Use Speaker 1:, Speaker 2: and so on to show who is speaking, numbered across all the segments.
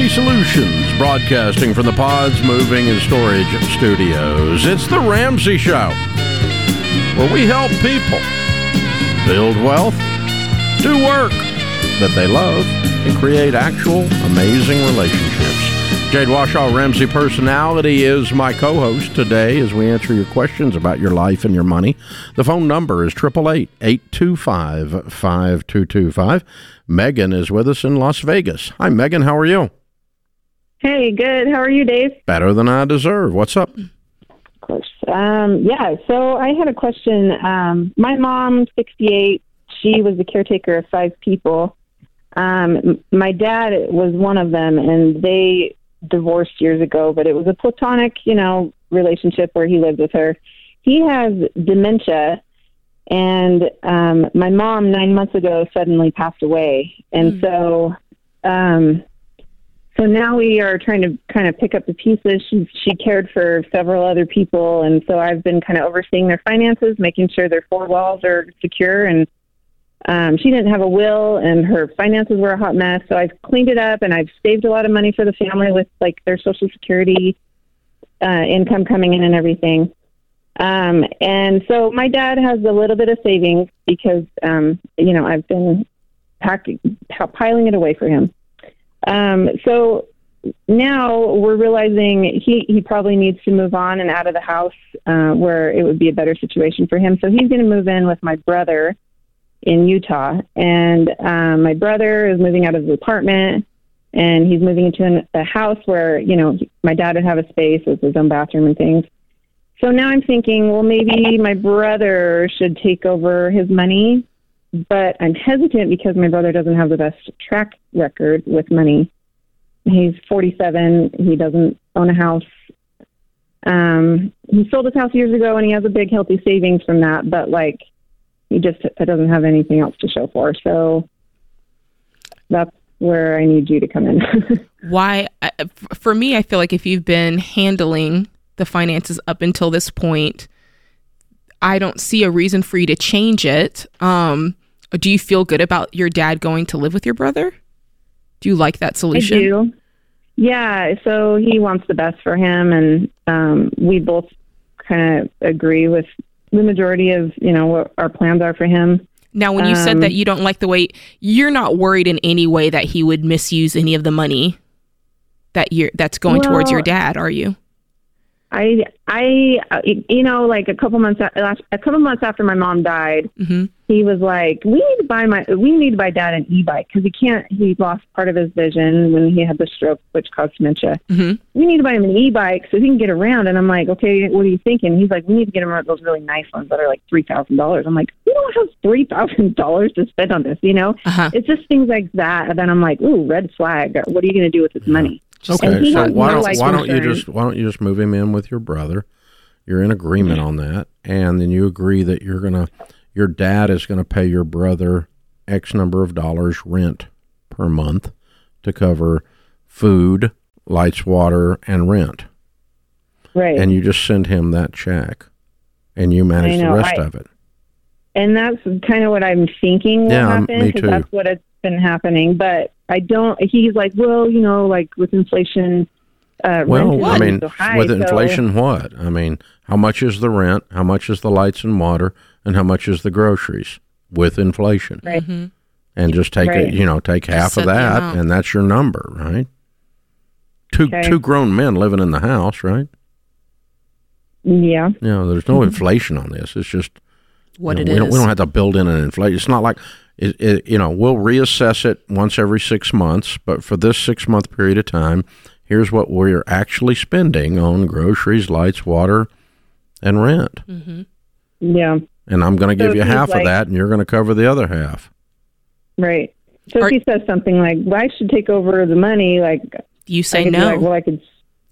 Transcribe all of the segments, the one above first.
Speaker 1: Ramsey Solutions, broadcasting from the Pods Moving and Storage Studios. It's the Ramsey Show, where we help people build wealth, do work that they love, and create actual amazing relationships. Jade Warshaw, Ramsey Personality, is my co host today as we answer your questions about your life and your money. The phone number is 888 825 5225. Megan is with us in Las Vegas. Hi, Megan. How are you?
Speaker 2: Hey, good. How are you, Dave?
Speaker 1: Better than I deserve. What's up?
Speaker 2: Of course. Um, yeah, so I had a question. Um, my mom, 68, she was the caretaker of five people. Um, my dad was one of them, and they divorced years ago, but it was a platonic, you know, relationship where he lived with her. He has dementia, and um, my mom nine months ago suddenly passed away, and mm. so, um, so now we are trying to kind of pick up the pieces. She she cared for several other people, and so I've been kind of overseeing their finances, making sure their four walls are secure and um, she didn't have a will, and her finances were a hot mess. So I've cleaned it up, and I've saved a lot of money for the family with like their Social Security uh, income coming in and everything. Um, and so my dad has a little bit of savings because um, you know I've been packing, piling it away for him. Um, so now we're realizing he he probably needs to move on and out of the house uh, where it would be a better situation for him. So he's going to move in with my brother in Utah. And um, my brother is moving out of the apartment and he's moving into an, a house where, you know, my dad would have a space with his own bathroom and things. So now I'm thinking, well, maybe my brother should take over his money, but I'm hesitant because my brother doesn't have the best track record with money. He's 47. He doesn't own a house. Um, he sold his house years ago and he has a big healthy savings from that, but like he just doesn't have anything else to show for. So that's where I need you to come in.
Speaker 3: Why? For me, I feel like if you've been handling the finances up until this point, I don't see a reason for you to change it. Um, do you feel good about your dad going to live with your brother? Do you like that solution?
Speaker 2: I do. Yeah, so he wants the best for him, and um, we both kind of agree with the majority of you know what our plans are for him.
Speaker 3: Now, when you um, said that you don't like the way, you're not worried in any way that he would misuse any of the money that you're that's going well, towards your dad, are you?
Speaker 2: I I uh, you know like a couple months a couple months after my mom died, mm-hmm. he was like, "We need to buy my we need to buy dad an e-bike because he can't. He lost part of his vision when he had the stroke, which caused dementia. Mm-hmm. We need to buy him an e-bike so he can get around." And I'm like, "Okay, what are you thinking?" He's like, "We need to get him one of those really nice ones that are like three thousand dollars." I'm like, "We don't have three thousand dollars to spend on this, you know." Uh-huh. It's just things like that. And then I'm like, "Ooh, red flag. What are you going to do with this money?"
Speaker 1: Okay, so why don't why don't you just why don't you just move him in with your brother? You're in agreement on that, and then you agree that you're gonna your dad is gonna pay your brother X number of dollars rent per month to cover food, lights, water, and rent.
Speaker 2: Right.
Speaker 1: And you just send him that check, and you manage the rest I, of it.
Speaker 2: And that's kind of what I'm thinking will yeah, happen because that's what it's been happening. But I don't. He's like, well, you know, like with inflation. Uh,
Speaker 1: well, I mean, so high, with so. inflation, what? I mean, how much is the rent? How much is the lights and water? And how much is the groceries with inflation?
Speaker 2: Right. Mm-hmm.
Speaker 1: And just take right. it, you know, take half of that, and that's your number, right? Two okay. two grown men living in the house, right?
Speaker 2: Yeah.
Speaker 1: You know, there's no mm-hmm. inflation on this. It's just
Speaker 3: what
Speaker 1: you
Speaker 3: know,
Speaker 1: it we is. Don't, we don't have to build in an inflation. It's not like it, it, you know, we'll reassess it once every six months, but for this six month period of time, here's what we're actually spending on groceries, lights, water, and rent.
Speaker 2: Mm-hmm. Yeah.
Speaker 1: And I'm going to give so you half like, of that, and you're going to cover the other half.
Speaker 2: Right. So Are, if he says something like, well, I should take over the money, like,
Speaker 3: you say no.
Speaker 2: Like, well, I could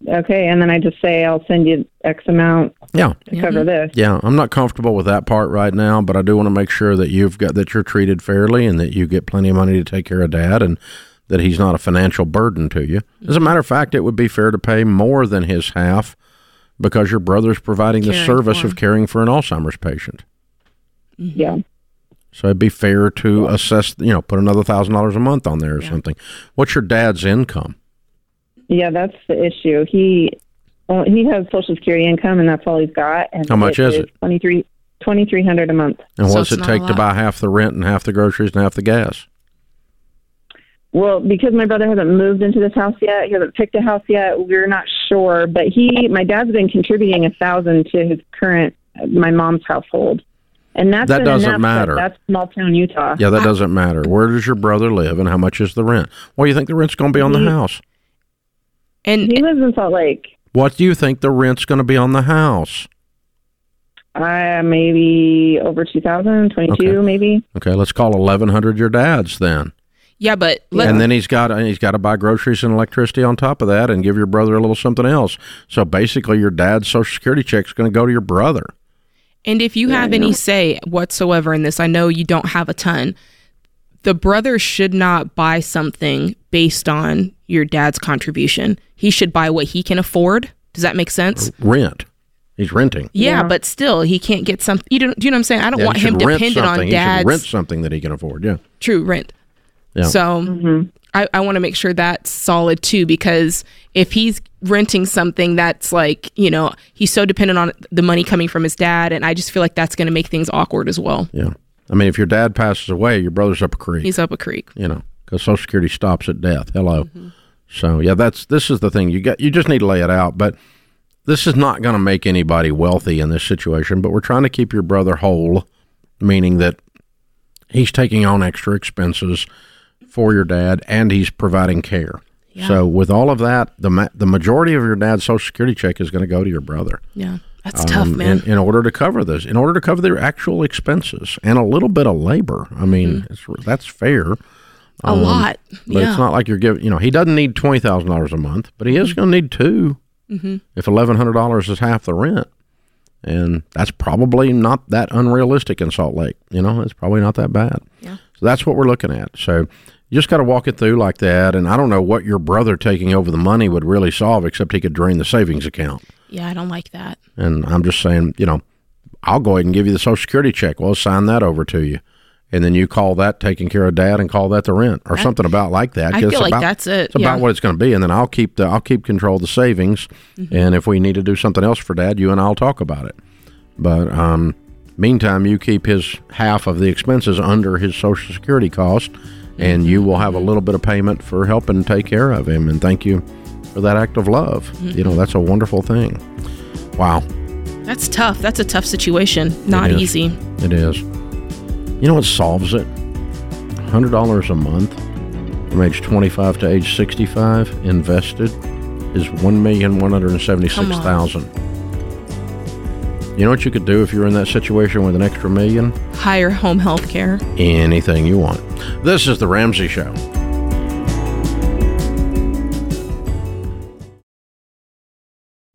Speaker 2: Okay, and then I just say I'll send you X amount.
Speaker 1: Yeah.
Speaker 2: To cover this.
Speaker 1: Yeah, I'm not comfortable with that part right now, but I do want to make sure that you've got that you're treated fairly and that you get plenty of money to take care of dad and that he's not a financial burden to you. As a matter of fact, it would be fair to pay more than his half because your brother's providing caring the service of caring for an Alzheimer's patient.
Speaker 2: Mm-hmm. Yeah.
Speaker 1: So it'd be fair to assess, you know, put another thousand dollars a month on there or something. What's your dad's income?
Speaker 2: Yeah, that's the issue. He well, he has Social Security income, and that's all he's got. And
Speaker 1: How much is it?
Speaker 2: Twenty three. Twenty three hundred a month.
Speaker 1: And
Speaker 3: So
Speaker 1: what's it take to buy half the rent and half the groceries and half the gas?
Speaker 2: Well, because my brother hasn't moved into this house yet, he hasn't picked a house yet. We're not sure, but he, my dad's been contributing a thousand to his current, my mom's household, and that's
Speaker 1: That doesn't
Speaker 2: enough,
Speaker 1: matter.
Speaker 2: That's small town Utah.
Speaker 1: Yeah, that doesn't matter. Where does your brother live and how much is the rent? What do you think the rent's going to be on the
Speaker 2: He-
Speaker 1: house?
Speaker 3: And
Speaker 2: He lives in Salt Lake.
Speaker 1: What do you think the rent's going to be on the house?
Speaker 2: Uh, maybe over 2000, 22
Speaker 1: Okay.
Speaker 2: maybe.
Speaker 1: Okay, let's call eleven hundred your dad's then,
Speaker 3: yeah, but let,
Speaker 1: and then he's got he's got to buy groceries and electricity on top of that, and give your brother a little something else. So basically, your dad's social security check is going to go to your brother.
Speaker 3: And if you have any say whatsoever in this, I know you don't have a ton. The brother should not buy something based on your dad's contribution. He should buy what he can afford. Does that make sense?
Speaker 1: Rent, he's renting.
Speaker 3: Yeah,
Speaker 2: Yeah.
Speaker 3: but still, he can't get something. You don't. Do you know what I'm saying? I don't
Speaker 1: Yeah,
Speaker 3: want him
Speaker 1: rent
Speaker 3: dependent
Speaker 1: something.
Speaker 3: on
Speaker 1: He should
Speaker 3: dad's
Speaker 1: rent something that he can afford. Yeah.
Speaker 3: true rent.
Speaker 1: Yeah.
Speaker 3: So mm-hmm. I, I want to make sure that's solid too, because if he's renting something that's like, you know, he's so dependent on the money coming from his dad, and I just feel like that's going to make things awkward as well.
Speaker 1: Yeah. I mean, if your dad passes away, your brother's up a creek.
Speaker 3: He's up a creek.
Speaker 1: you know, because Social Security stops at death. Hello. So yeah, that's this is the thing. You got you just need to lay it out. But this is not going to make anybody wealthy in this situation. But we're trying to keep your brother whole, meaning that he's taking on extra expenses for your dad and he's providing care. So with all of that, the ma- the majority of your dad's Social Security check is going to go to your brother.
Speaker 3: Yeah, that's tough,
Speaker 1: um,
Speaker 3: man.
Speaker 1: In, in order to cover this, in order to cover their actual expenses and a little bit of labor. I mean, it's, that's fair.
Speaker 3: a lot.
Speaker 1: But
Speaker 3: yeah.
Speaker 1: it's not like you're giving, you know, he doesn't need twenty thousand dollars a month, but he is going to need 2
Speaker 3: Mm-hmm.
Speaker 1: if eleven hundred dollars is half the rent, and that's probably not that unrealistic in Salt Lake. You know, it's probably not that bad.
Speaker 3: Yeah.
Speaker 1: So that's what we're looking at. So you just got to walk it through like that. And I don't know what your brother taking over the money would really solve, except he could drain the savings account.
Speaker 3: Yeah, I don't like that.
Speaker 1: And I'm just saying, you know, I'll go ahead and give you the Social Security check. We'll sign that over to you. And then you call that taking care of dad and call that the rent or something about like that.
Speaker 3: I feel
Speaker 1: it's
Speaker 3: like
Speaker 1: about-
Speaker 3: that's it.
Speaker 1: It's about what it's going to be, and then I'll keep the I'll keep control of the savings,
Speaker 3: Mm-hmm.
Speaker 1: and if we need to do something else for Dad, you and I'll talk about it. But um, meantime, you keep his half of the expenses under his Social Security cost, and you will have a little bit of payment for helping take care of him. And thank you for that act of love. You
Speaker 3: Mm-hmm.
Speaker 1: know that's a wonderful thing. Wow,
Speaker 3: That's tough. That's a tough situation. Not
Speaker 1: is.
Speaker 3: easy.
Speaker 1: it is. You know what solves it? Hundred dollars a month from age twenty-five to age sixty-five invested is one million one hundred and seventy-six thousand. You know what you could do if you're in that situation with an extra million?
Speaker 3: Hire home health care.
Speaker 1: Anything you want. This is the Ramsey Show.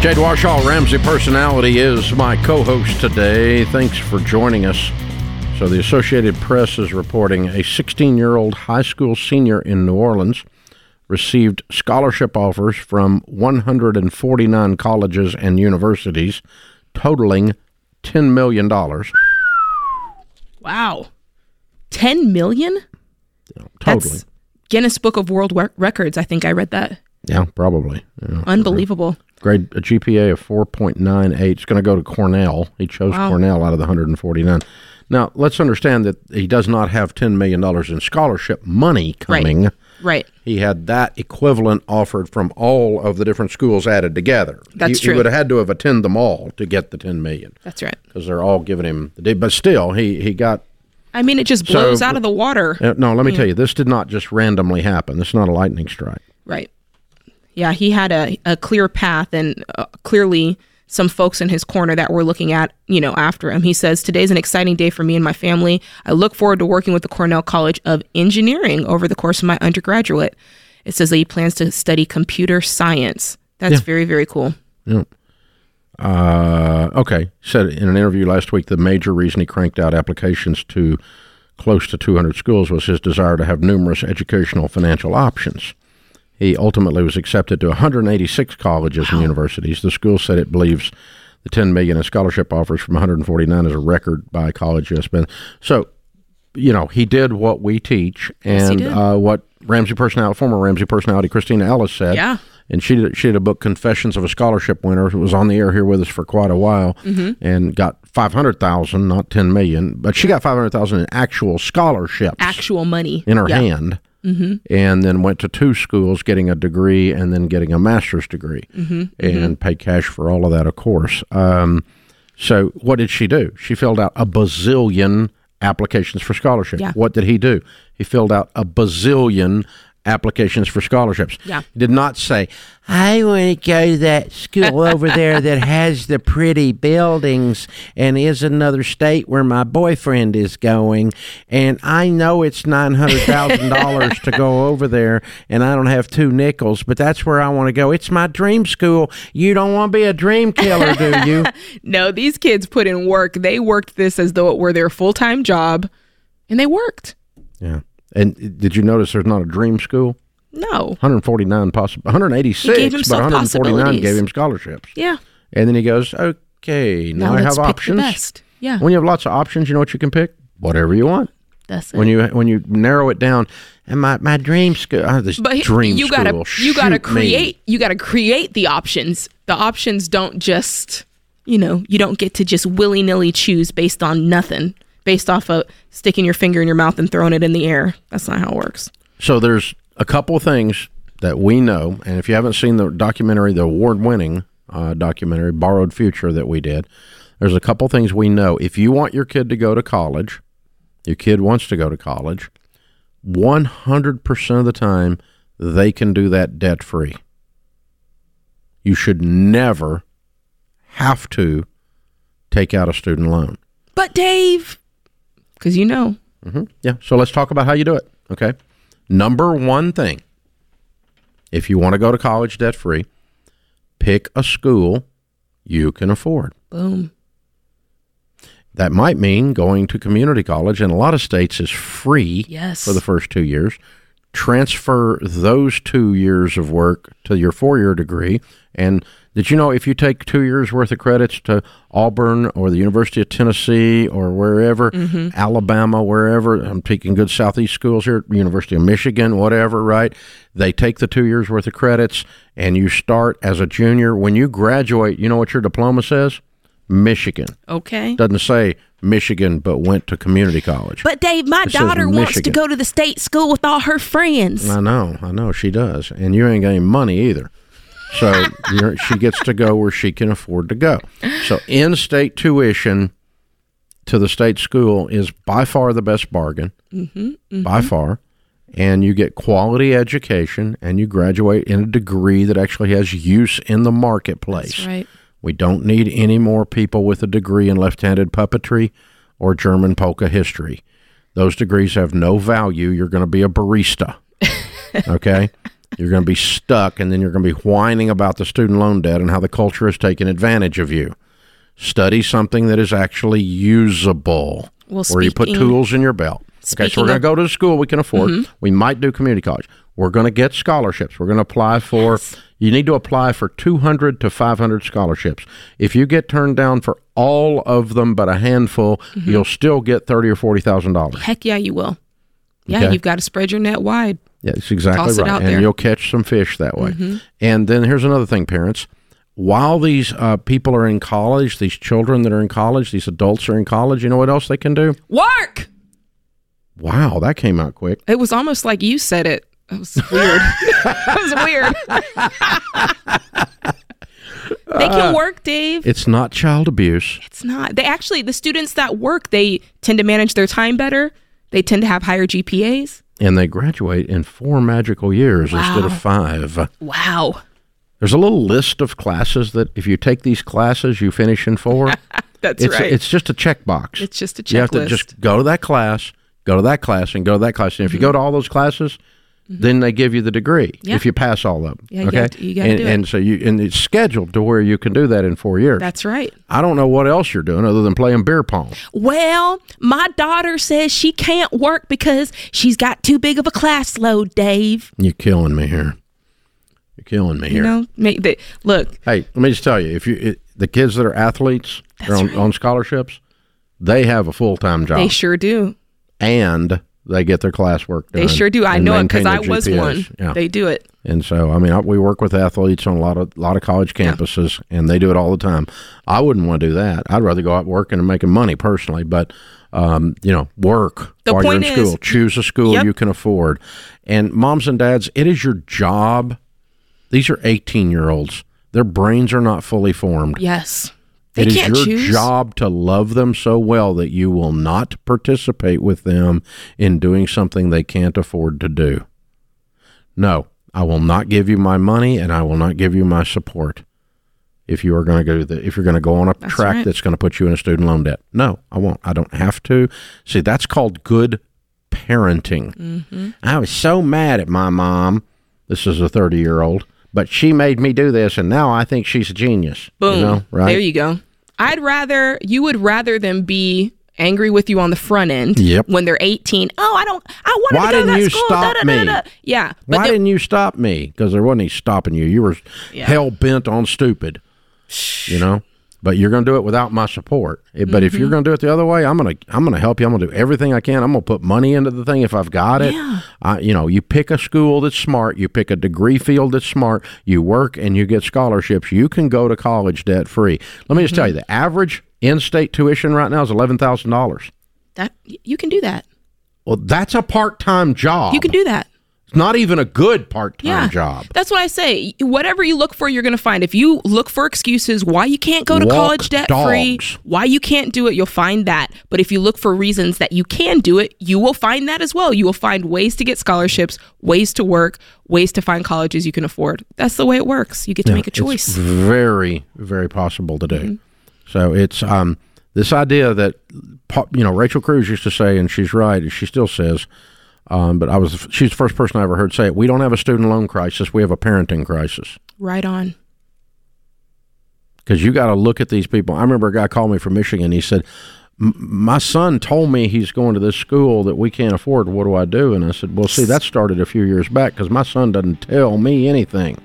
Speaker 1: Jade Warshaw, Ramsey Personality, is my co host today. Thanks for joining us. So, the Associated Press is reporting a 16 year old high school senior in New Orleans received scholarship offers from 149 colleges and universities, totaling $10 million.
Speaker 3: Wow. $10 million?
Speaker 1: Totally.
Speaker 3: That's Guinness Book of World Rec- Records. I think I read that.
Speaker 1: yeah, probably. Yeah.
Speaker 3: Unbelievable.
Speaker 1: Grade a GPA of 4.98. It's going to go to Cornell. He chose
Speaker 3: Wow.
Speaker 1: Cornell out of the 149. Now, let's understand that he does not have $10 million in scholarship money coming.
Speaker 3: Right. right.
Speaker 1: He had that equivalent offered from all of the different schools added together.
Speaker 3: That's
Speaker 1: he,
Speaker 3: true.
Speaker 1: He would have had to have attended them all to get the 10 million
Speaker 3: That's right.
Speaker 1: because they're all giving him the But still, he, he got
Speaker 3: I mean, it just
Speaker 1: So-
Speaker 3: blows out of the water.
Speaker 1: uh, no, let me tell you, this did not just randomly happen. This is not a lightning strike.
Speaker 3: Right. Yeah, he had a, a clear path and uh, clearly some folks in his corner that were looking at, you know, after him. He says, Today's an exciting day for me and my family. I look forward to working with the Cornell College of Engineering over the course of my undergraduate. It says that he plans to study computer science. That's very, very cool.
Speaker 1: Uh, okay. Said in an interview last week the major reason he cranked out applications to close to 200 schools was his desire to have numerous educational financial options. He ultimately was accepted to 186 colleges and universities. The school said it believes the 10 million in scholarship offers from 149 is a record by College US Ben. So, you know, he did what we teach and
Speaker 3: did.
Speaker 1: uh, what Ramsey personality, former Ramsey personality Kristina Ellis said
Speaker 3: Yeah.
Speaker 1: and she did, she did a book confessions of a scholarship winner it was on the air here with us for quite a while
Speaker 3: Mm-hmm.
Speaker 1: and got 500000 not 10 million but she got 500000 in actual scholarships
Speaker 3: Actual money.
Speaker 1: in her
Speaker 3: Yeah.
Speaker 1: hand and then went to two schools getting a degree and then getting a master's degree
Speaker 3: Mm-hmm.
Speaker 1: and paid cash for all of that of course. Um, so what did she do? She filled out a bazillion applications for scholarship.
Speaker 3: Yeah.
Speaker 1: what did he do? He filled out a bazillion applications for scholarships
Speaker 3: Yeah.
Speaker 1: did not say i want to go to that school over there that has the pretty buildings and is another state where my boyfriend is going and i know it's $900000 to go over there and i don't have two nickels but that's where i want to go it's my dream school you don't want to be a dream killer do you
Speaker 3: No, these kids put in work. They worked this as though it were their full time job, and they worked.
Speaker 1: yeah and did you notice there's not a dream school
Speaker 3: No.
Speaker 1: 149 possible 186
Speaker 3: gave
Speaker 1: but 149 gave him scholarships
Speaker 3: Yeah.
Speaker 1: and then he goes okay now,
Speaker 3: Now
Speaker 1: i have options
Speaker 3: the best. Yeah.
Speaker 1: when you have lots of options you know what you can pick whatever you want
Speaker 3: That's it.
Speaker 1: when you when you narrow it down and my, my dream school oh, ah, this
Speaker 3: but
Speaker 1: dream
Speaker 3: you
Speaker 1: school
Speaker 3: gotta you gotta
Speaker 1: shoot me.
Speaker 3: create you gotta create the options the options don't just you know you don't get to just willy-nilly choose based on nothing based off of sticking your finger in your mouth and throwing it in the air. That's not how it works.
Speaker 1: So there's a couple of things that we know and if you haven't seen the documentary the award-winning uh, documentary borrowed future that we did there's a couple of things we know. If you want your kid to go to college your kid wants to go to college 100% of the time they can do that debt free you should never have to take out a student loan.
Speaker 3: But dave because you know mm-hmm.
Speaker 1: Yeah. So let's talk about how you do it. Okay. Number one thing if you want to go to college debt free, pick a school you can afford.
Speaker 3: boom
Speaker 1: That might mean going to community college in a lot of states is free
Speaker 3: yes
Speaker 1: for the first two years. Transfer those two years of work to your four year degree. And did you know if you take two years worth of credits to Auburn or the University of Tennessee or wherever, mm-hmm. Alabama, wherever, I'm taking good Southeast schools here, University of Michigan, whatever, right? They take the two years worth of credits and you start as a junior. When you graduate, you know what your diploma says? Michigan.
Speaker 3: okay
Speaker 1: Doesn't say Michigan, but went to community college.
Speaker 3: but dave my
Speaker 1: It
Speaker 3: daughter wants to go to the state school with all her friends
Speaker 1: I know, I know she does, and you ain't got any money either. So you're, she gets to go where she can afford to go. So in-state tuition to the state school is by far the best bargain, mm-hmm, by mm-hmm. far, and you get quality education, and you graduate in a degree that actually has use in the marketplace.
Speaker 3: that's right
Speaker 1: We don't need any more people with a degree in left handed puppetry or German polka history. Those degrees have no value. You're going to be a barista. Okay? You're going to be stuck, and then you're going to be whining about the student loan debt and how the culture has taken advantage of you. Study something that is actually usable,
Speaker 3: Well,
Speaker 1: where you put tools in your belt. Okay, so we're going to go to the school we can afford. Mm-hmm. We might do community college. We're going to get scholarships. We're going to apply for. You need to apply for 200 to 500 scholarships. If you get turned down for all of them, but a handful, mm-hmm. you'll still get thirty or forty thousand dollars.
Speaker 3: heck yeah you will yeah
Speaker 1: Okay.
Speaker 3: you've got to spread your net wide
Speaker 1: Yeah, that's exactly
Speaker 3: Toss
Speaker 1: right, and
Speaker 3: there.
Speaker 1: you'll catch some fish that way. And then here's another thing, parents. while these uh, people are in college, these children that are in college, these adults are in college, you know what else they can do?
Speaker 3: Work.
Speaker 1: Wow, that came out quick.
Speaker 3: It was almost like you said it. It was weird. it was weird. they can work, Dave.
Speaker 1: It's not child abuse.
Speaker 3: It's not. They actually, the students that work, they tend to manage their time better. They tend to have higher GPAs.
Speaker 1: And they graduate in four magical years instead of five.
Speaker 3: Wow.
Speaker 1: There's a little list of classes that if you take these classes, you finish in four.
Speaker 3: That's
Speaker 1: it's,
Speaker 3: right.
Speaker 1: it's just a checkbox.
Speaker 3: It's just a checklist.
Speaker 1: You have to just go to that class, go to that class, and go to that class. And if you
Speaker 3: Mm-hmm.
Speaker 1: go to all those classes, Mm-hmm. then they give you the degree
Speaker 3: Yeah.
Speaker 1: if you pass all of them.
Speaker 3: Yeah,
Speaker 1: okay,
Speaker 3: you gotta
Speaker 1: and,
Speaker 3: do it.
Speaker 1: and so you and it's scheduled to where you can do that in four years.
Speaker 3: That's right.
Speaker 1: I don't know what else you're doing other than playing beer pong.
Speaker 3: Well, my daughter says she can't work because she's got too big of a class load, Dave.
Speaker 1: You're killing me here. You're killing me
Speaker 3: You
Speaker 1: here.
Speaker 3: know, make the, look,
Speaker 1: Hey, let me just tell you, if you it, the kids that are athletes, they're on,
Speaker 3: right.
Speaker 1: on scholarships, they have a full time job
Speaker 3: they sure do.
Speaker 1: and they get their classwork done.
Speaker 3: They sure do. I know it because I was one.
Speaker 1: Yeah.
Speaker 3: They do it.
Speaker 1: And so, I mean, I, we work with athletes on a lot of lot of college campuses, and they do it all the time. I wouldn't want to do that. I'd rather go out working and making money personally. But um, you know, work
Speaker 3: The
Speaker 1: while you're in
Speaker 3: is-
Speaker 1: school. Choose a school
Speaker 3: Yep.
Speaker 1: you can afford. And moms and dads, it is your job. These are 18 year olds. Their brains are not fully formed.
Speaker 3: Yes. They
Speaker 1: It is your
Speaker 3: choose.
Speaker 1: job to love them so well that you will not participate with them in doing something they can't afford to do. No, I will not give you my money and I will not give you my support if you are going to go the, if you're going to go on a track
Speaker 3: right.
Speaker 1: that's going to put you in a student loan debt. No, I won't. I don't have to. See, that's called good parenting.
Speaker 3: Mm-hmm.
Speaker 1: I was so mad at my mom. This is a 30 year old, but she made me do this, and now I think she's a genius.
Speaker 3: Boom.
Speaker 1: You know, right?
Speaker 3: There you go. I'd rather you would rather them be angry with you on the front end
Speaker 1: Yep.
Speaker 3: when they're 18. Oh, I don't I wanted
Speaker 1: Why
Speaker 3: to go to
Speaker 1: didn't
Speaker 3: that
Speaker 1: you
Speaker 3: school.
Speaker 1: stop
Speaker 3: da, da, da,
Speaker 1: me?
Speaker 3: Yeah.
Speaker 1: Why didn't you stop me? Because there wasn't any stopping you. You were
Speaker 3: Yeah.
Speaker 1: hell bent on stupid. You know, but you're going to do it without my support. But if you're
Speaker 3: Mm-hmm.
Speaker 1: going to do it the other way, I'm going to I'm going to help you. I'm going to do everything I can. I'm going to put money into the thing if I've got it.
Speaker 3: Yeah.
Speaker 1: I, you know, you pick a school that's smart. You pick a degree field that's smart. You work and you get scholarships. You can go to college debt free. Let me just tell you,
Speaker 3: Mm-hmm.
Speaker 1: the average in-state tuition right now is eleven thousand dollars.
Speaker 3: that you can do that.
Speaker 1: Well, that's a part-time job.
Speaker 3: You can do that.
Speaker 1: It's not even a good part-time
Speaker 3: Yeah.
Speaker 1: job.
Speaker 3: That's what I say. Whatever you look for, you're going to find. If you look for excuses why you can't go to
Speaker 1: Walk
Speaker 3: college debt free, why you can't do it, you'll find that. But if you look for reasons that you can do it, you will find that as well. You will find ways to get scholarships, ways to work, ways to find colleges you can afford. That's the way it works. You get to make a
Speaker 1: It's
Speaker 3: choice.
Speaker 1: very, very possible to do.
Speaker 3: Mm-hmm.
Speaker 1: So it's um, this idea that you know Rachel Cruz used to say, and she's right. and She still says, um, but I was she's the first person I ever heard say it. We don't have a student loan crisis. We have a parenting crisis
Speaker 3: Right on.
Speaker 1: because you got to look at these people. I remember a guy called me from Michigan. He said. "M- My son told me he's going to this school that we can't afford. What do I do? And I said, Well, see, that started a few years back because my son doesn't tell me anything.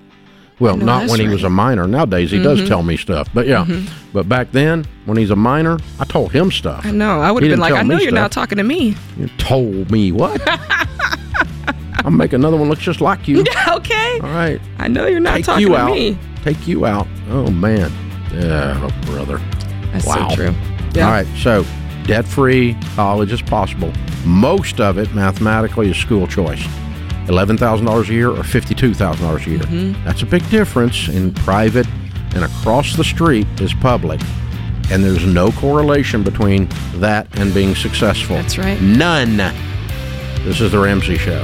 Speaker 1: Well,
Speaker 3: No,
Speaker 1: not when he was a minor. Nowadays, he does mm-hmm. tell me stuff. But yeah, mm-hmm. but back then, when he's a minor, I told him stuff.
Speaker 3: I know. I would have been like, I know you're not
Speaker 1: stuff.
Speaker 3: talking to me.
Speaker 1: You told me what? I'll make another one look just like you.
Speaker 3: okay.
Speaker 1: All right,
Speaker 3: I know you're not
Speaker 1: take
Speaker 3: talking
Speaker 1: you
Speaker 3: to
Speaker 1: out.
Speaker 3: me.
Speaker 1: Take you out. Oh man, yeah, oh, brother.
Speaker 3: That's
Speaker 1: Wow.
Speaker 3: so true. Yeah.
Speaker 1: All right, so debt-free college is possible. Most of it, mathematically, is school choice. Eleven thousand dollars a year or fifty-two thousand dollars a year.
Speaker 3: Mm-hmm.
Speaker 1: That's a big difference in private and across the street is public. And there's no correlation between that and being successful.
Speaker 3: That's right.
Speaker 1: None. This is the Ramsey Show.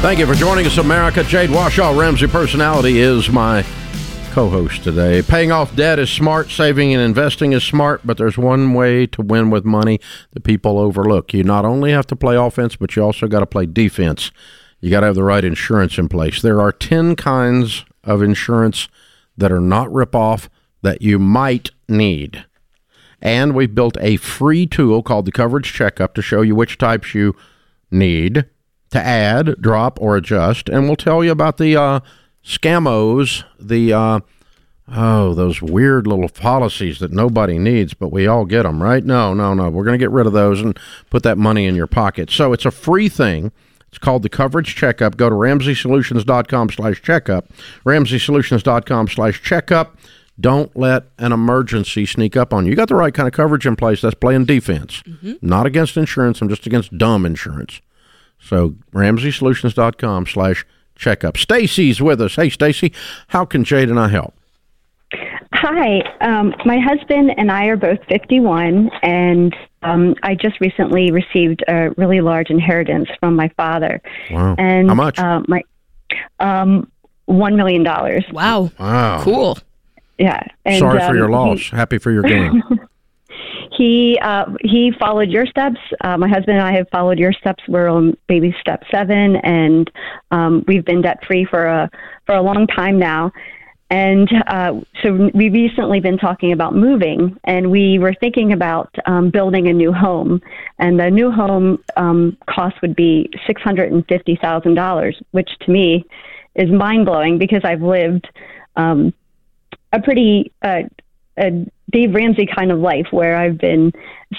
Speaker 1: Thank you for joining us, America. Jade Warshaw, Ramsey Personality, is my co host today. Paying off debt is smart, saving and investing is smart, but there's one way to win with money that people overlook. You not only have to play offense, but you also got to play defense. You got to have the right insurance in place. There are 10 kinds of insurance that are not rip off that you might need. And we've built a free tool called the Coverage Checkup to show you which types you need to add, drop, or adjust. And we'll tell you about the uh, scamos, the uh, oh, those weird little policies that nobody needs, but we all get them, right? No, no, no. We're going to get rid of those and put that money in your pocket. So it's a free thing. It's called the Coverage Checkup. Go to RamseySolutions.com slash checkup. RamseySolutions.com slash checkup. Don't let an emergency sneak up on you. You got the right kind of coverage in place. That's playing defense. Mm-hmm. Not against insurance. I'm just against dumb insurance. So RamseySolutions.com slash checkup. Stacy's with us. Hey, Stacy, how can Jade and I help?
Speaker 4: Hi, um, my husband and I are both 51, and um, I just recently received a really large inheritance from my father.
Speaker 1: Wow.
Speaker 4: And
Speaker 1: How much?
Speaker 4: Uh, my um, one million dollars.
Speaker 3: Wow.
Speaker 1: Wow.
Speaker 3: Cool.
Speaker 4: Yeah. And,
Speaker 1: Sorry for
Speaker 4: um,
Speaker 1: your
Speaker 4: he-
Speaker 1: loss. Happy for your gain.
Speaker 4: He uh, he followed your steps. Uh, my husband and I have followed your steps. We're on baby step seven, and um, we've been debt free for a for a long time now. And uh, so we recently been talking about moving, and we were thinking about um, building a new home. And the new home um, cost would be six hundred and fifty thousand dollars, which to me is mind blowing because I've lived um, a pretty uh, a Dave Ramsey kind of life where I've been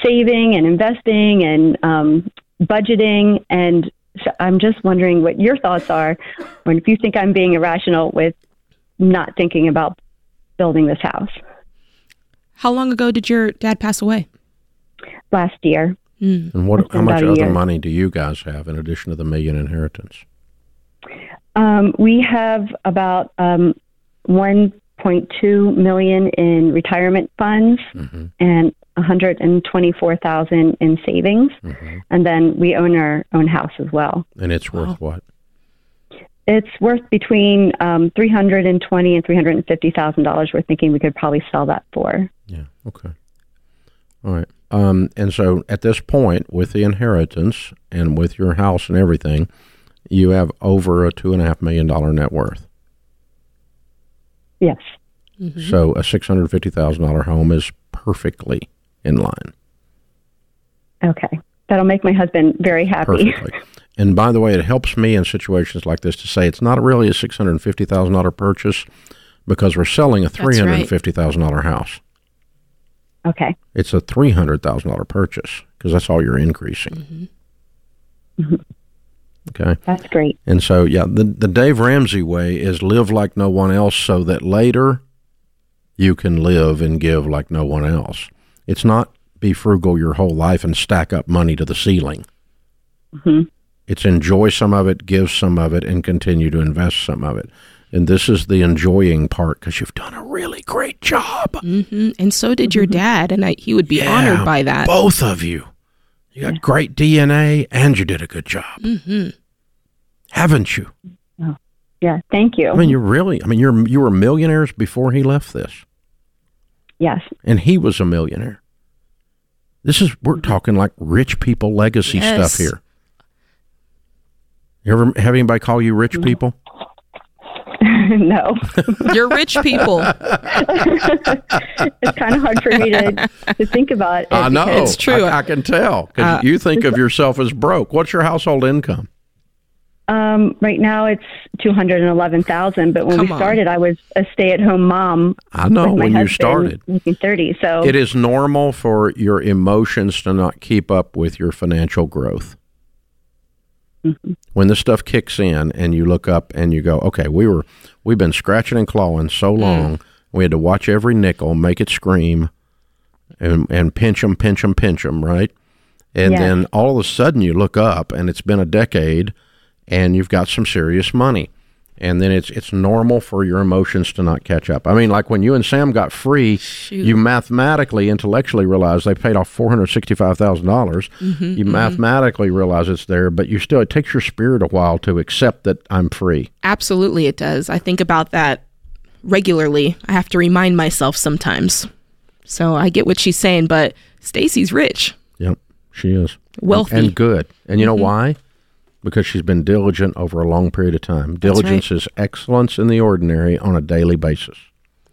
Speaker 4: saving and investing and um, budgeting. And so I'm just wondering what your thoughts are, or if you think I'm being irrational with not thinking about building this house
Speaker 3: How long ago did your dad pass away?
Speaker 4: last year.
Speaker 1: and what?
Speaker 4: It's
Speaker 1: How much other
Speaker 4: year.
Speaker 1: money do you guys have in addition to the million inheritance?
Speaker 4: Um, we have about um, 1.2 million in retirement funds
Speaker 1: Mm-hmm.
Speaker 4: and 124,000 in savings,
Speaker 1: Mm-hmm.
Speaker 4: and then we own our own house as well.
Speaker 1: And it's worth what?
Speaker 4: It's worth between um, 320 and 350 thousand dollars. We're thinking we could probably sell that for.
Speaker 1: Yeah. Okay. All right. Um, and so at this point, with the inheritance and with your house and everything, you have over a two and a half million dollar net worth.
Speaker 4: Yes. Mm-hmm.
Speaker 1: So a six hundred fifty thousand dollar home is perfectly in line.
Speaker 4: Okay. That'll make my husband very happy.
Speaker 1: Perfectly. and by the way, it helps me in situations like this to say it's not really a six hundred fifty thousand dollar purchase because we're selling a three
Speaker 3: right.
Speaker 1: hundred fifty thousand dollar house.
Speaker 4: Okay.
Speaker 1: It's a three hundred thousand dollar purchase because that's all you're increasing. Mm-hmm. Mm-hmm. Okay.
Speaker 4: That's great.
Speaker 1: And so, yeah, the, the Dave Ramsey way is live like no one else so that later you can live and give like no one else. It's not be frugal your whole life and stack up money to the ceiling.
Speaker 4: Mhm.
Speaker 1: It's enjoy some of it, give some of it, and continue to invest some of it. And this is the enjoying part because you've done a really great job.
Speaker 3: hmm And so did your dad, and I, he would be
Speaker 1: Yeah,
Speaker 3: honored by that.
Speaker 1: Both of you. You got great DNA and you did a good job.
Speaker 3: hmm
Speaker 1: Haven't you?
Speaker 4: Yeah. Thank you.
Speaker 1: I mean, you're really. I mean, you're you were millionaires before he left this,
Speaker 4: yes.
Speaker 1: and he was a millionaire. This is we're talking like rich people legacy
Speaker 3: Yes.
Speaker 1: stuff here. You ever have anybody call you rich people?
Speaker 4: no.
Speaker 3: You're rich people.
Speaker 4: it's kind of hard for me to, to think about. it
Speaker 1: I know
Speaker 3: It's true.
Speaker 1: I, I can tell because
Speaker 3: Uh,
Speaker 1: you think of yourself as broke. What's your household income?
Speaker 4: Um, right now it's two hundred and eleven thousand, but when
Speaker 3: Come
Speaker 4: we
Speaker 3: on.
Speaker 4: started, I was a stay-at-home mom.
Speaker 1: I know
Speaker 4: with my
Speaker 1: when you started.
Speaker 4: making thirty. So
Speaker 1: It is normal for your emotions to not keep up with your financial growth. When this stuff kicks in and you look up and you go, okay, we were we've been scratching and clawing so hmm. long, we had to watch every nickel, make it scream, and and pinch them, pinch them, pinch them, right? And then all of a sudden you look up and it's been a decade, and you've got some serious money. And then it's it's normal for your emotions to not catch up. I mean, like when you and Sam got free,
Speaker 3: Shoot.
Speaker 1: you mathematically, intellectually realize they paid off four hundred sixty-five thousand dollars. Mm-hmm, you mm-hmm. mathematically realize it's there, but you still it takes your spirit a while to accept that I'm free.
Speaker 3: Absolutely, it does. I think about that regularly. I have to remind myself sometimes. So I get what she's saying, but Stacy's rich.
Speaker 1: Yep, she is
Speaker 3: Wealthy.
Speaker 1: and, and good. And you know mm-hmm. why? Because she's been diligent over a long period of time. Diligence is excellence in the ordinary on a daily basis.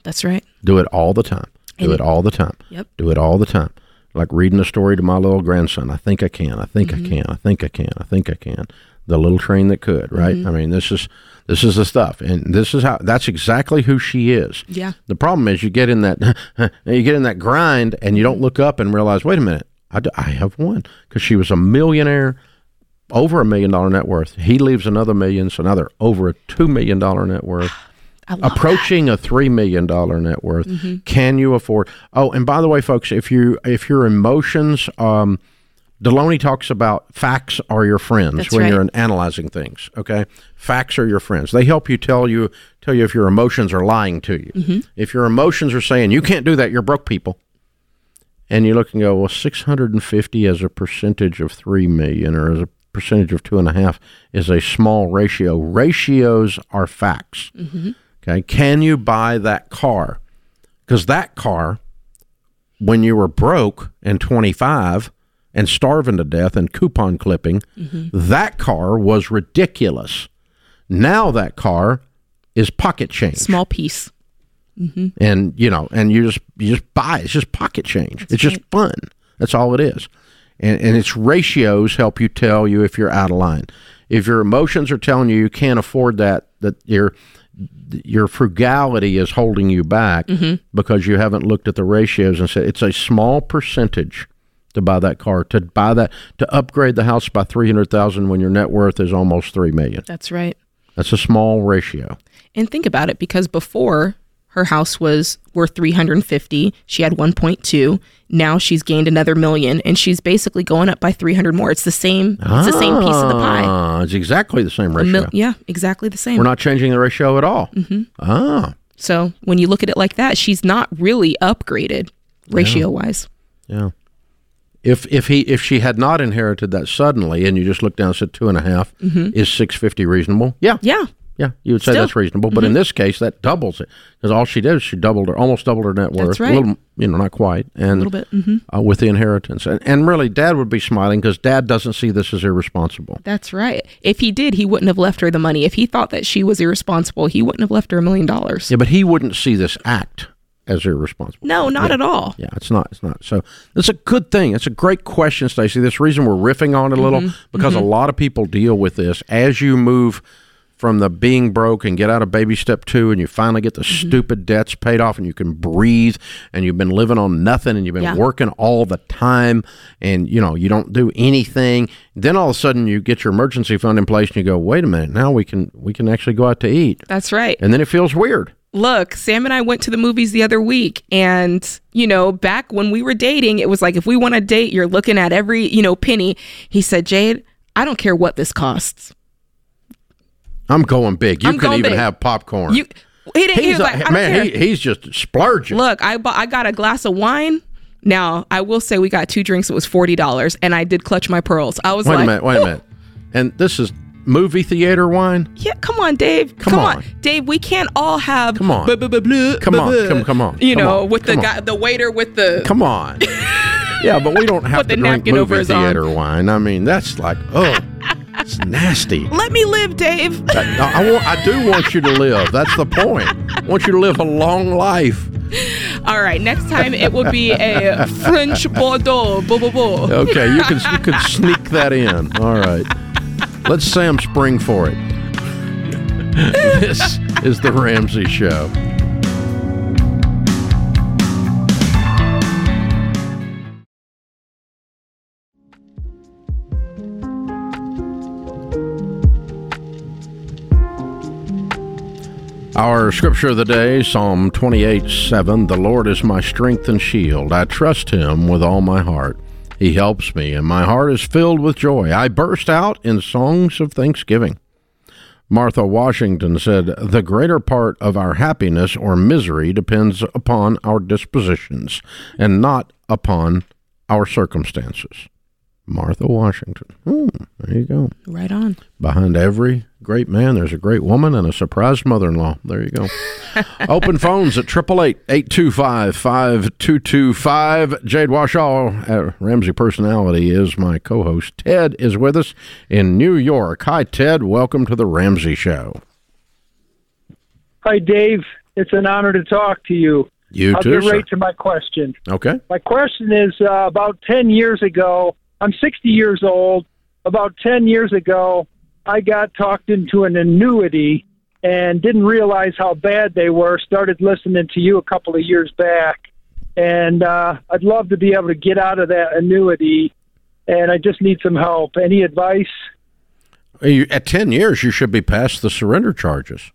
Speaker 3: That's right.
Speaker 1: Do it all the time. Do
Speaker 3: And-
Speaker 1: it all the time.
Speaker 3: Yep.
Speaker 1: Do it all the time. Like reading a story to my little grandson. I think I can. I think I mm-hmm. can. I think I can. I think I can. The little train that could. Right. Mm-hmm. I mean, this is this is the stuff, and this is how. That's exactly who she is.
Speaker 3: Yeah.
Speaker 1: The problem is you get in that you get in that grind, and you don't look up and realize, wait a minute, I, I have won because she was a millionaire, over a million dollar net worth. He leaves another million, so now they're over a two million dollar net worth approaching a three million dollar net worth.
Speaker 3: Mm-hmm.
Speaker 1: Can you afford? Oh, and by the way, folks, if you if your emotions, um, Delony talks about facts are your friends
Speaker 3: That's
Speaker 1: when
Speaker 3: right.
Speaker 1: you're analyzing things. Okay, facts are your friends. They help you tell you tell you if your emotions are lying to you.
Speaker 3: Mm-hmm.
Speaker 1: If your emotions are saying you can't do that, you're broke people. And you look and go, well, 650 as a percentage of 3 million or as a percentage of two and a half is a small ratio. Ratios are facts. Mm-hmm. Okay. Can you buy that car? Because that car, when you were broke and 25 and starving to death and coupon clipping, mm-hmm. that car was ridiculous. Now that car is pocket change
Speaker 3: small piece. Mm-hmm.
Speaker 1: and you know, and you just you just buy. It's just pocket change. it's just fun. That's all it is. And and its ratios help you tell you if you're out of line. If your emotions are telling you you can't afford that, that your your frugality is holding you back mm-hmm. because you haven't looked at the ratios and said it's a small percentage to buy that car to buy that to upgrade the house by 300,000 when your net worth is almost 3 million.
Speaker 3: That's right.
Speaker 1: That's a small ratio.
Speaker 3: And think about it because before her house was worth 350, she had 1.2. Now she's gained another million and she's basically going up by 300 more. It's the same it's the same piece of the pie.
Speaker 1: Ah, It's exactly the same ratio.
Speaker 3: mil- yeah, exactly the same.
Speaker 1: We're not changing the ratio at all. Mm-hmm. Ah,
Speaker 3: so when you look at it like that, she's not really upgraded ratio wise.
Speaker 1: yeah. If if he if she had not inherited that suddenly, and you just look down and said two and a half, is six fifty reasonable? Yeah,
Speaker 3: Mm-hmm. Yeah.
Speaker 1: Yeah, you would say
Speaker 3: Still. Mm-hmm.
Speaker 1: that's reasonable. But in this case, that doubles it because all she did is she doubled her, almost doubled her net worth.
Speaker 3: That's right.
Speaker 1: A little, you know, not quite, and
Speaker 3: A little bit. hmm
Speaker 1: uh, with the inheritance, and and really, Dad would be smiling because Dad doesn't see this as irresponsible.
Speaker 3: That's right. If he did, he wouldn't have left her the money. If he thought that she was irresponsible, he wouldn't have left her a million dollars.
Speaker 1: Yeah, but he wouldn't see this act as irresponsible.
Speaker 3: No, not at all.
Speaker 1: Yeah, it's not. It's not. So it's a good thing. It's a great question, Stacey. This reason we're riffing on it a little because a lot of people deal with this as you move from the being broke and get out of baby step two, and you finally get the mm-hmm. stupid debts paid off, and you can breathe, and you've been living on nothing, and you've been
Speaker 3: Yeah.
Speaker 1: working all the time, and you know you don't do anything. Then all of a sudden you get your emergency fund in place, and you go, wait a minute, now we can we can actually go out to eat,
Speaker 3: That's right.
Speaker 1: and then it feels weird.
Speaker 3: Look, Sam and I went to the movies the other week, and you know, back when we were dating, it was like if we want to date, you're looking at every you know penny. He said, "Jade, I don't care what this costs.
Speaker 1: I'm going big. You
Speaker 3: I'm
Speaker 1: can even
Speaker 3: big.
Speaker 1: have popcorn.
Speaker 3: You." He, didn't, he
Speaker 1: He's
Speaker 3: was
Speaker 1: a,
Speaker 3: like,
Speaker 1: man. He, he's just splurging.
Speaker 3: Look, I bought, I got a glass of wine. Now, I will say we got two drinks. It was forty dollars, and I did clutch my pearls. I was
Speaker 1: wait
Speaker 3: like,
Speaker 1: a minute. Wait a minute. And this is movie theater wine.
Speaker 3: Yeah, come on, Dave.
Speaker 1: Come
Speaker 3: Come,
Speaker 1: on.
Speaker 3: on. Dave. We can't all have.
Speaker 1: Come on.
Speaker 3: blah, blah, blah, blah,
Speaker 1: Come
Speaker 3: blah,
Speaker 1: on,
Speaker 3: blah.
Speaker 1: come- come on,
Speaker 3: You
Speaker 1: come
Speaker 3: know,
Speaker 1: on,
Speaker 3: with the
Speaker 1: on.
Speaker 3: guy, the waiter with the.
Speaker 1: Come on. yeah, but we don't have
Speaker 3: Put
Speaker 1: to
Speaker 3: the
Speaker 1: drink
Speaker 3: over
Speaker 1: movie theater wine. I mean, that's like, oh, it's nasty.
Speaker 3: Let me live, Dave.
Speaker 1: I, I want. I do want you to live. That's the point. I want you to live a long life.
Speaker 3: all right, next time it will be a French Bordeaux. Bo, bo, bo.
Speaker 1: Okay, you can you can sneak that in. All right. Let's Sam Spring for it. this is the Ramsey Show. Our scripture of the day, Psalm 28 7. The Lord is my strength and shield. I trust him with all my heart. He helps me, and my heart is filled with joy. I burst out in songs of thanksgiving. Martha Washington said, The greater part of our happiness or misery depends upon our dispositions and not upon our circumstances. Martha Washington. Hmm, there you go.
Speaker 3: Right on.
Speaker 1: Behind every great man, there's a great woman and a surprised mother-in-law. There you go. Open phones at 888-825-5225. Jade Warshaw, uh, Ramsey Personality, is my co-host. Ted is with us in New York. Hi, Ted. Welcome to the Ramsey Show.
Speaker 5: Hi, Dave. It's an honor to talk to you.
Speaker 1: You
Speaker 5: I'll
Speaker 1: too,
Speaker 5: get right
Speaker 1: sir.
Speaker 5: to my question.
Speaker 1: Okay.
Speaker 5: My question is uh, about 10 years ago, I'm 60 years old. About 10 years ago, I got talked into an annuity and didn't realize how bad they were. Started listening to you a couple of years back. And uh, I'd love to be able to get out of that annuity, and I just need some help. Any advice?
Speaker 1: At 10 years, you should be past the surrender charges.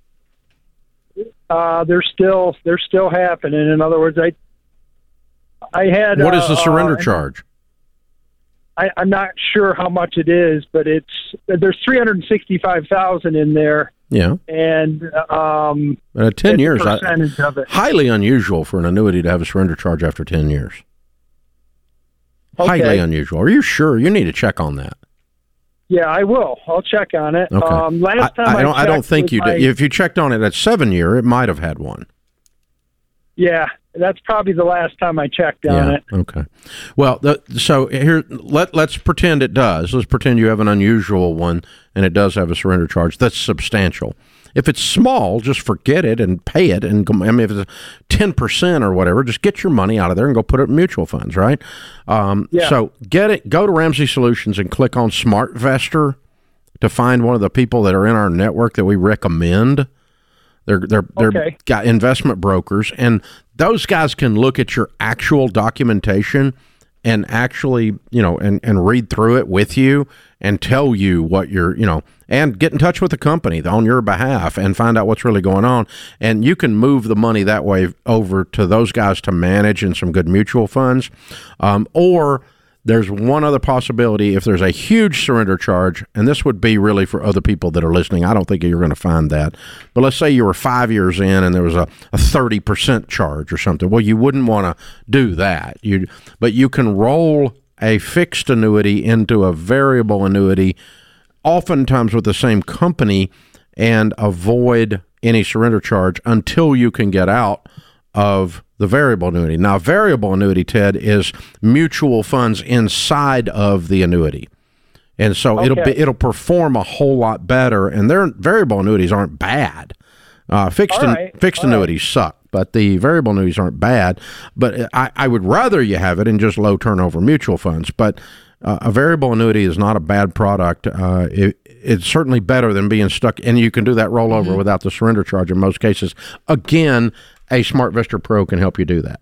Speaker 5: Uh, they're still they're still happening. In other words, I I had
Speaker 1: What is the
Speaker 5: uh,
Speaker 1: surrender
Speaker 5: uh,
Speaker 1: charge?
Speaker 5: I, I'm not sure how much it is, but it's there's 365,000 in there,
Speaker 1: Yeah.
Speaker 5: and um,
Speaker 1: at 10
Speaker 5: it's a
Speaker 1: years, I,
Speaker 5: of it.
Speaker 1: highly unusual for an annuity to have a surrender charge after 10 years. Highly unusual. Are you sure? You need to check on that.
Speaker 5: Yeah, I will. I'll check on it.
Speaker 1: Okay.
Speaker 5: Um, last time I,
Speaker 1: I don't. I don't think you
Speaker 5: my-
Speaker 1: did. If you checked on it at seven year, it might have had one.
Speaker 5: Yeah, that's probably the last time I checked on
Speaker 1: yeah.
Speaker 5: it.
Speaker 1: Okay. Well, the, so here let let's pretend it does. Let's pretend you have an unusual one and it does have a surrender charge that's substantial. If it's small, just forget it and pay it. And I mean, if it's ten percent or whatever, just get your money out of there and go put it in mutual funds, right? Um,
Speaker 5: Yeah.
Speaker 1: So get it. Go to Ramsey Solutions and click on SmartVestor to find one of the people that are in our network that we recommend. They're they're they're
Speaker 5: Okay.
Speaker 1: got investment brokers, and those guys can look at your actual documentation and actually you know and and read through it with you and tell you what you're you know and get in touch with the company on your behalf and find out what's really going on and you can move the money that way over to those guys to manage in some good mutual funds um, or there's one other possibility if there's a huge surrender charge, and this would be really for other people that are listening. I don't think you're going to find that. But let's say you were five years in and there was a, a 30% charge or something. Well, you wouldn't want to do that. You, but you can roll a fixed annuity into a variable annuity, oftentimes with the same company, and avoid any surrender charge until you can get out of the variable annuity. Now, variable annuity, Ted, is mutual funds inside of the annuity. And so it'll be it'll perform a whole lot better. And their variable annuities aren't bad. Uh, fixed
Speaker 5: All
Speaker 1: an- fixed
Speaker 5: All right.
Speaker 1: annuities suck, but the variable annuities aren't bad. But I, I would rather you have it in just low turnover mutual funds. But uh, a variable annuity is not a bad product. Uh, it, it's certainly better than being stuck, and you can do that rollover
Speaker 3: Mm-hmm.
Speaker 1: without the surrender charge in most cases. Again, a SmartVestor Pro can help you do that.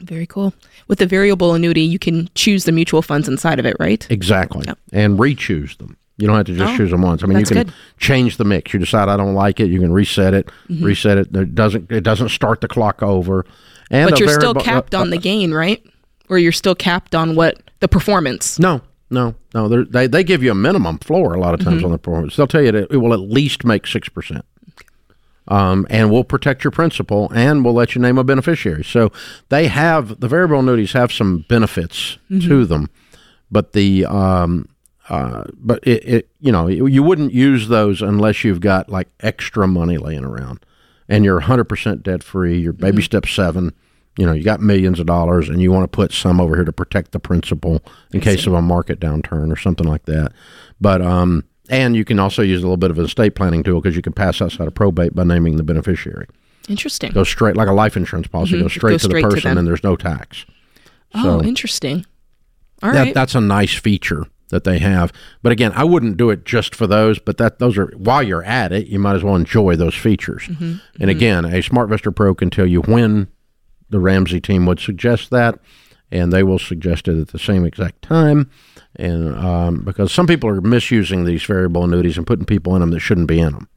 Speaker 3: Very cool. With the variable annuity, you can choose the mutual funds inside of it, right?
Speaker 1: Exactly.
Speaker 3: Yep.
Speaker 1: And re-choose them. You don't have to just
Speaker 3: Oh,
Speaker 1: choose them once. I mean, you can
Speaker 3: good.
Speaker 1: change the mix. You decide I don't like it, you can reset it. Reset it. It doesn't it doesn't start the clock over. And
Speaker 3: But you're still capped
Speaker 1: uh,
Speaker 3: on the gain, right? Or you're still capped on what the performance.
Speaker 1: No, no, no. They they give you a minimum floor a lot of
Speaker 3: Mm-hmm.
Speaker 1: times on the performance. They'll tell you that it will at least make six percent. Um, and we'll protect your principal, and we'll let you name a beneficiary. So they have the variable annuities have some benefits
Speaker 3: Mm-hmm.
Speaker 1: to them, but the um, uh, but it, it you know you wouldn't use those unless you've got like extra money laying around, and you're 100 percent debt free. You're baby step seven. You know you got millions of dollars, and you want to put some over here to protect the principal in case of a market downturn or something like that. But um, and you can also use a little bit of an estate planning tool because you can pass outside of probate by naming the beneficiary.
Speaker 3: Interesting.
Speaker 1: Go straight like a life insurance policy. Go straight
Speaker 3: Go
Speaker 1: to the
Speaker 3: straight to
Speaker 1: person,
Speaker 3: them.
Speaker 1: and there's no tax.
Speaker 3: oh, interesting. All
Speaker 1: that,
Speaker 3: right.
Speaker 1: That's a nice feature that they have. But again, I wouldn't do it just for those. But that those are while you're at it, you might as well enjoy those features.
Speaker 3: Mm-hmm.
Speaker 1: And again, a SmartVestor Pro can tell you when the Ramsey team would suggest that, and they will suggest it at the same exact time. And um, because some people are misusing these variable annuities and putting people in them that shouldn't be in them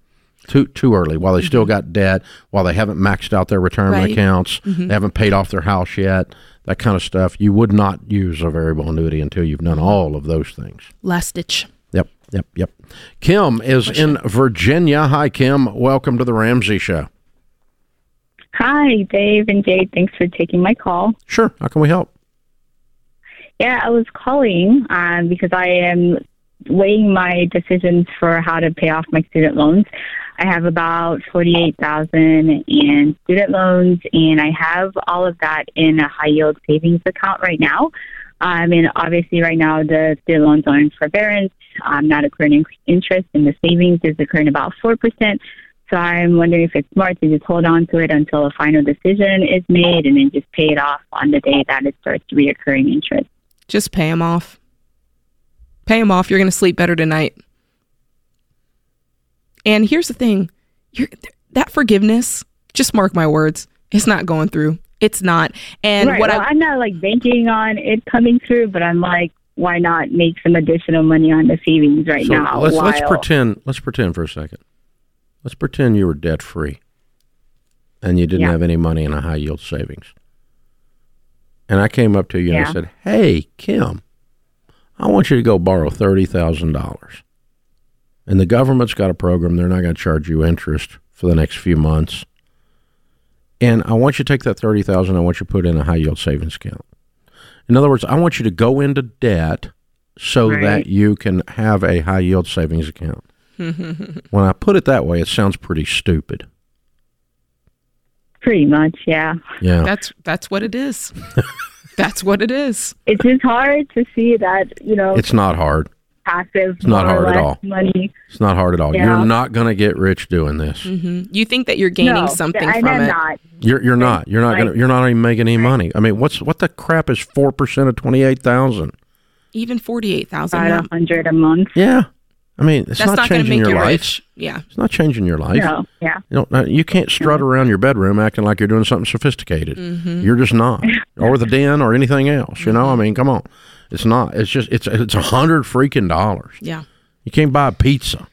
Speaker 1: too too early while they still got debt, while they haven't maxed out their retirement
Speaker 3: Right.
Speaker 1: accounts, they haven't paid off their house yet, that kind of stuff. You would not use a variable annuity until you've done all of those things.
Speaker 3: Last ditch.
Speaker 1: Yep, yep, yep. Kim is in Virginia. Hi, Kim. Welcome to the Ramsey Show.
Speaker 6: Hi, Dave and Jade. Thanks for taking my call.
Speaker 1: Sure. How can we help?
Speaker 6: Yeah, I was calling um, because I am weighing my decisions for how to pay off my student loans. I have about forty-eight thousand in student loans, and I have all of that in a high-yield savings account right now. Um, and obviously, right now the student loans are in forbearance. I'm not accruing interest, and the savings is accruing about four percent. So I'm wondering if it's smart to just hold on to it until a final decision is made, and then just pay it off on the day that it starts reoccurring interest.
Speaker 3: Just pay him off. Pay him off. You're going to sleep better tonight. And here's the thing You're, that forgiveness, just mark my words, it's not going through. It's not. And
Speaker 6: right.
Speaker 3: what
Speaker 6: well,
Speaker 3: I,
Speaker 6: I'm not like banking on it coming through, but I'm like, why not make some additional money on the savings right
Speaker 1: So
Speaker 6: now?
Speaker 1: let's let's pretend let's pretend for a second. Let's pretend you were debt free, and you didn't
Speaker 6: Yeah.
Speaker 1: have any money in a high yield savings. And I came up to you and I said, "Hey, Kim, I want you to go borrow thirty thousand dollars." And the government's got a program; they're not going to charge you interest for the next few months. And I want you to take that thirty thousand. I want you to put in a high yield savings account. In other words, I want you to go into debt so
Speaker 6: Right.
Speaker 1: that you can have a high yield savings account. when I put it that way, it sounds pretty stupid.
Speaker 6: Pretty much, yeah.
Speaker 1: Yeah.
Speaker 3: that's that's what it is. that's what it is.
Speaker 6: It's just hard to see that, you know,
Speaker 1: It's not hard.
Speaker 6: passive
Speaker 1: it's not hard at all.
Speaker 6: money.
Speaker 1: It's not hard at all.
Speaker 6: Yeah.
Speaker 1: You're not going to get rich doing this.
Speaker 3: hmm You think that you're gaining
Speaker 6: no,
Speaker 3: something
Speaker 6: I
Speaker 3: from
Speaker 6: am
Speaker 3: it.
Speaker 6: not.
Speaker 1: You're you're not. You're not
Speaker 6: Right.
Speaker 1: going to you're not even making any money. I mean, what's what the crap is 4% of 28,000?
Speaker 3: Even 48,000.
Speaker 6: A hundred a month.
Speaker 1: Yeah. I mean, it's not,
Speaker 3: not,
Speaker 1: changing your
Speaker 3: you
Speaker 1: life.
Speaker 3: rich. Yeah.
Speaker 1: It's not changing your life.
Speaker 6: No, yeah.
Speaker 1: You don't. You can't strut around your bedroom acting like you're doing something sophisticated.
Speaker 3: Mm-hmm.
Speaker 1: You're just not, or the den, or anything else. You know. I mean, come on. It's not. It's just. It's. It's a hundred freaking dollars.
Speaker 3: Yeah.
Speaker 1: You can't buy a pizza.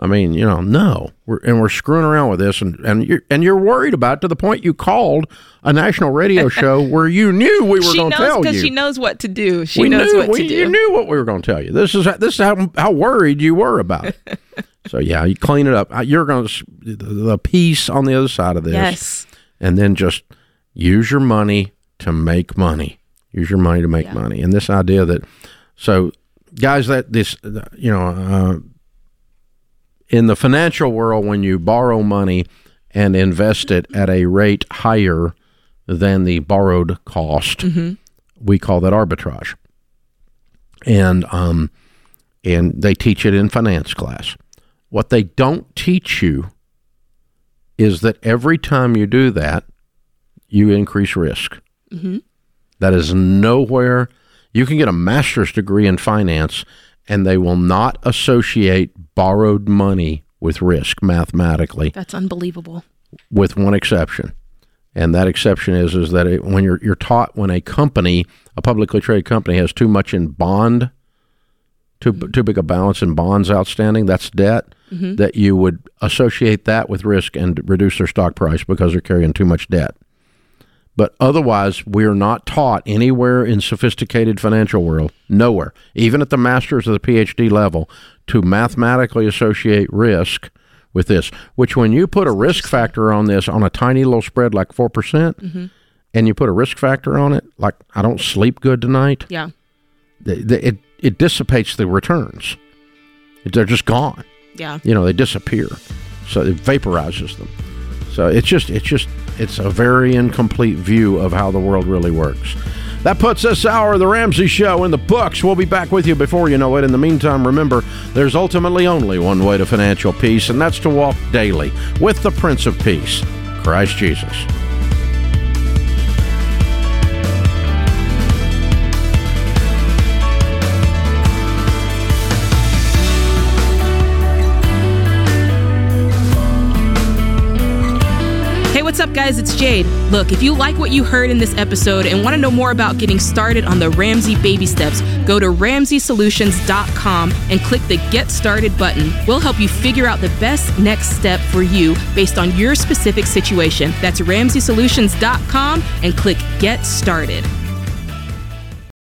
Speaker 1: I mean, you know, no. We're and we're screwing around with this, and and you're and you're worried about it to the point you called a national radio show where you knew we were going to tell
Speaker 3: because
Speaker 1: you.
Speaker 3: she knows what to do. She
Speaker 1: we
Speaker 3: knows
Speaker 1: knew,
Speaker 3: what
Speaker 1: we,
Speaker 3: to do.
Speaker 1: You knew what we were going to tell you. This is this is how how worried you were about it. so yeah, you clean it up. You're going to the, the piece on the other side of this,
Speaker 3: Yes.
Speaker 1: and then just use your money to make money. Use your money to make
Speaker 3: Yeah.
Speaker 1: money, and this idea that so guys that this you know uh, in the financial world when you borrow money and invest it at a rate higher than the borrowed cost we call that arbitrage. And um and they teach it in finance class. What they don't teach you is that every time you do that you increase risk. That is nowhere you can get a master's degree in finance and they will not associate borrowed money with risk mathematically
Speaker 3: That's unbelievable.
Speaker 1: with one exception. And that exception is is that it, when you're you're taught when a company, a publicly traded company has too much in bond, too mm-hmm. too big a balance in bonds outstanding, that's debt, mm-hmm. that you would associate that with risk and reduce their stock price because they're carrying too much debt. But otherwise, we're not taught anywhere in sophisticated financial world, nowhere, even at the master's or the PhD level, to mathematically associate risk with this. Which, when you put a risk factor on this on a tiny little spread like 4%, percent mm-hmm. and you put a risk factor on it, like I don't sleep good tonight,
Speaker 3: Yeah.
Speaker 1: it, it dissipates the returns. They're just gone
Speaker 3: Yeah.
Speaker 1: you know they disappear so it vaporizes them so it's just it's just it's a very incomplete view of how the world really works. That puts this hour of the ramsey show in the books. We'll be back with you before you know it. In the meantime remember there's ultimately only one way to financial peace and that's to walk daily with the prince of peace christ jesus
Speaker 3: guys? It's Jade. Look, if you like what you heard in this episode and want to know more about getting started on the Ramsey baby steps, go to ramseysolutions.com and click the Get Started button. We'll help you figure out the best next step for you based on your specific situation. That's ramseysolutions.com and click Get Started.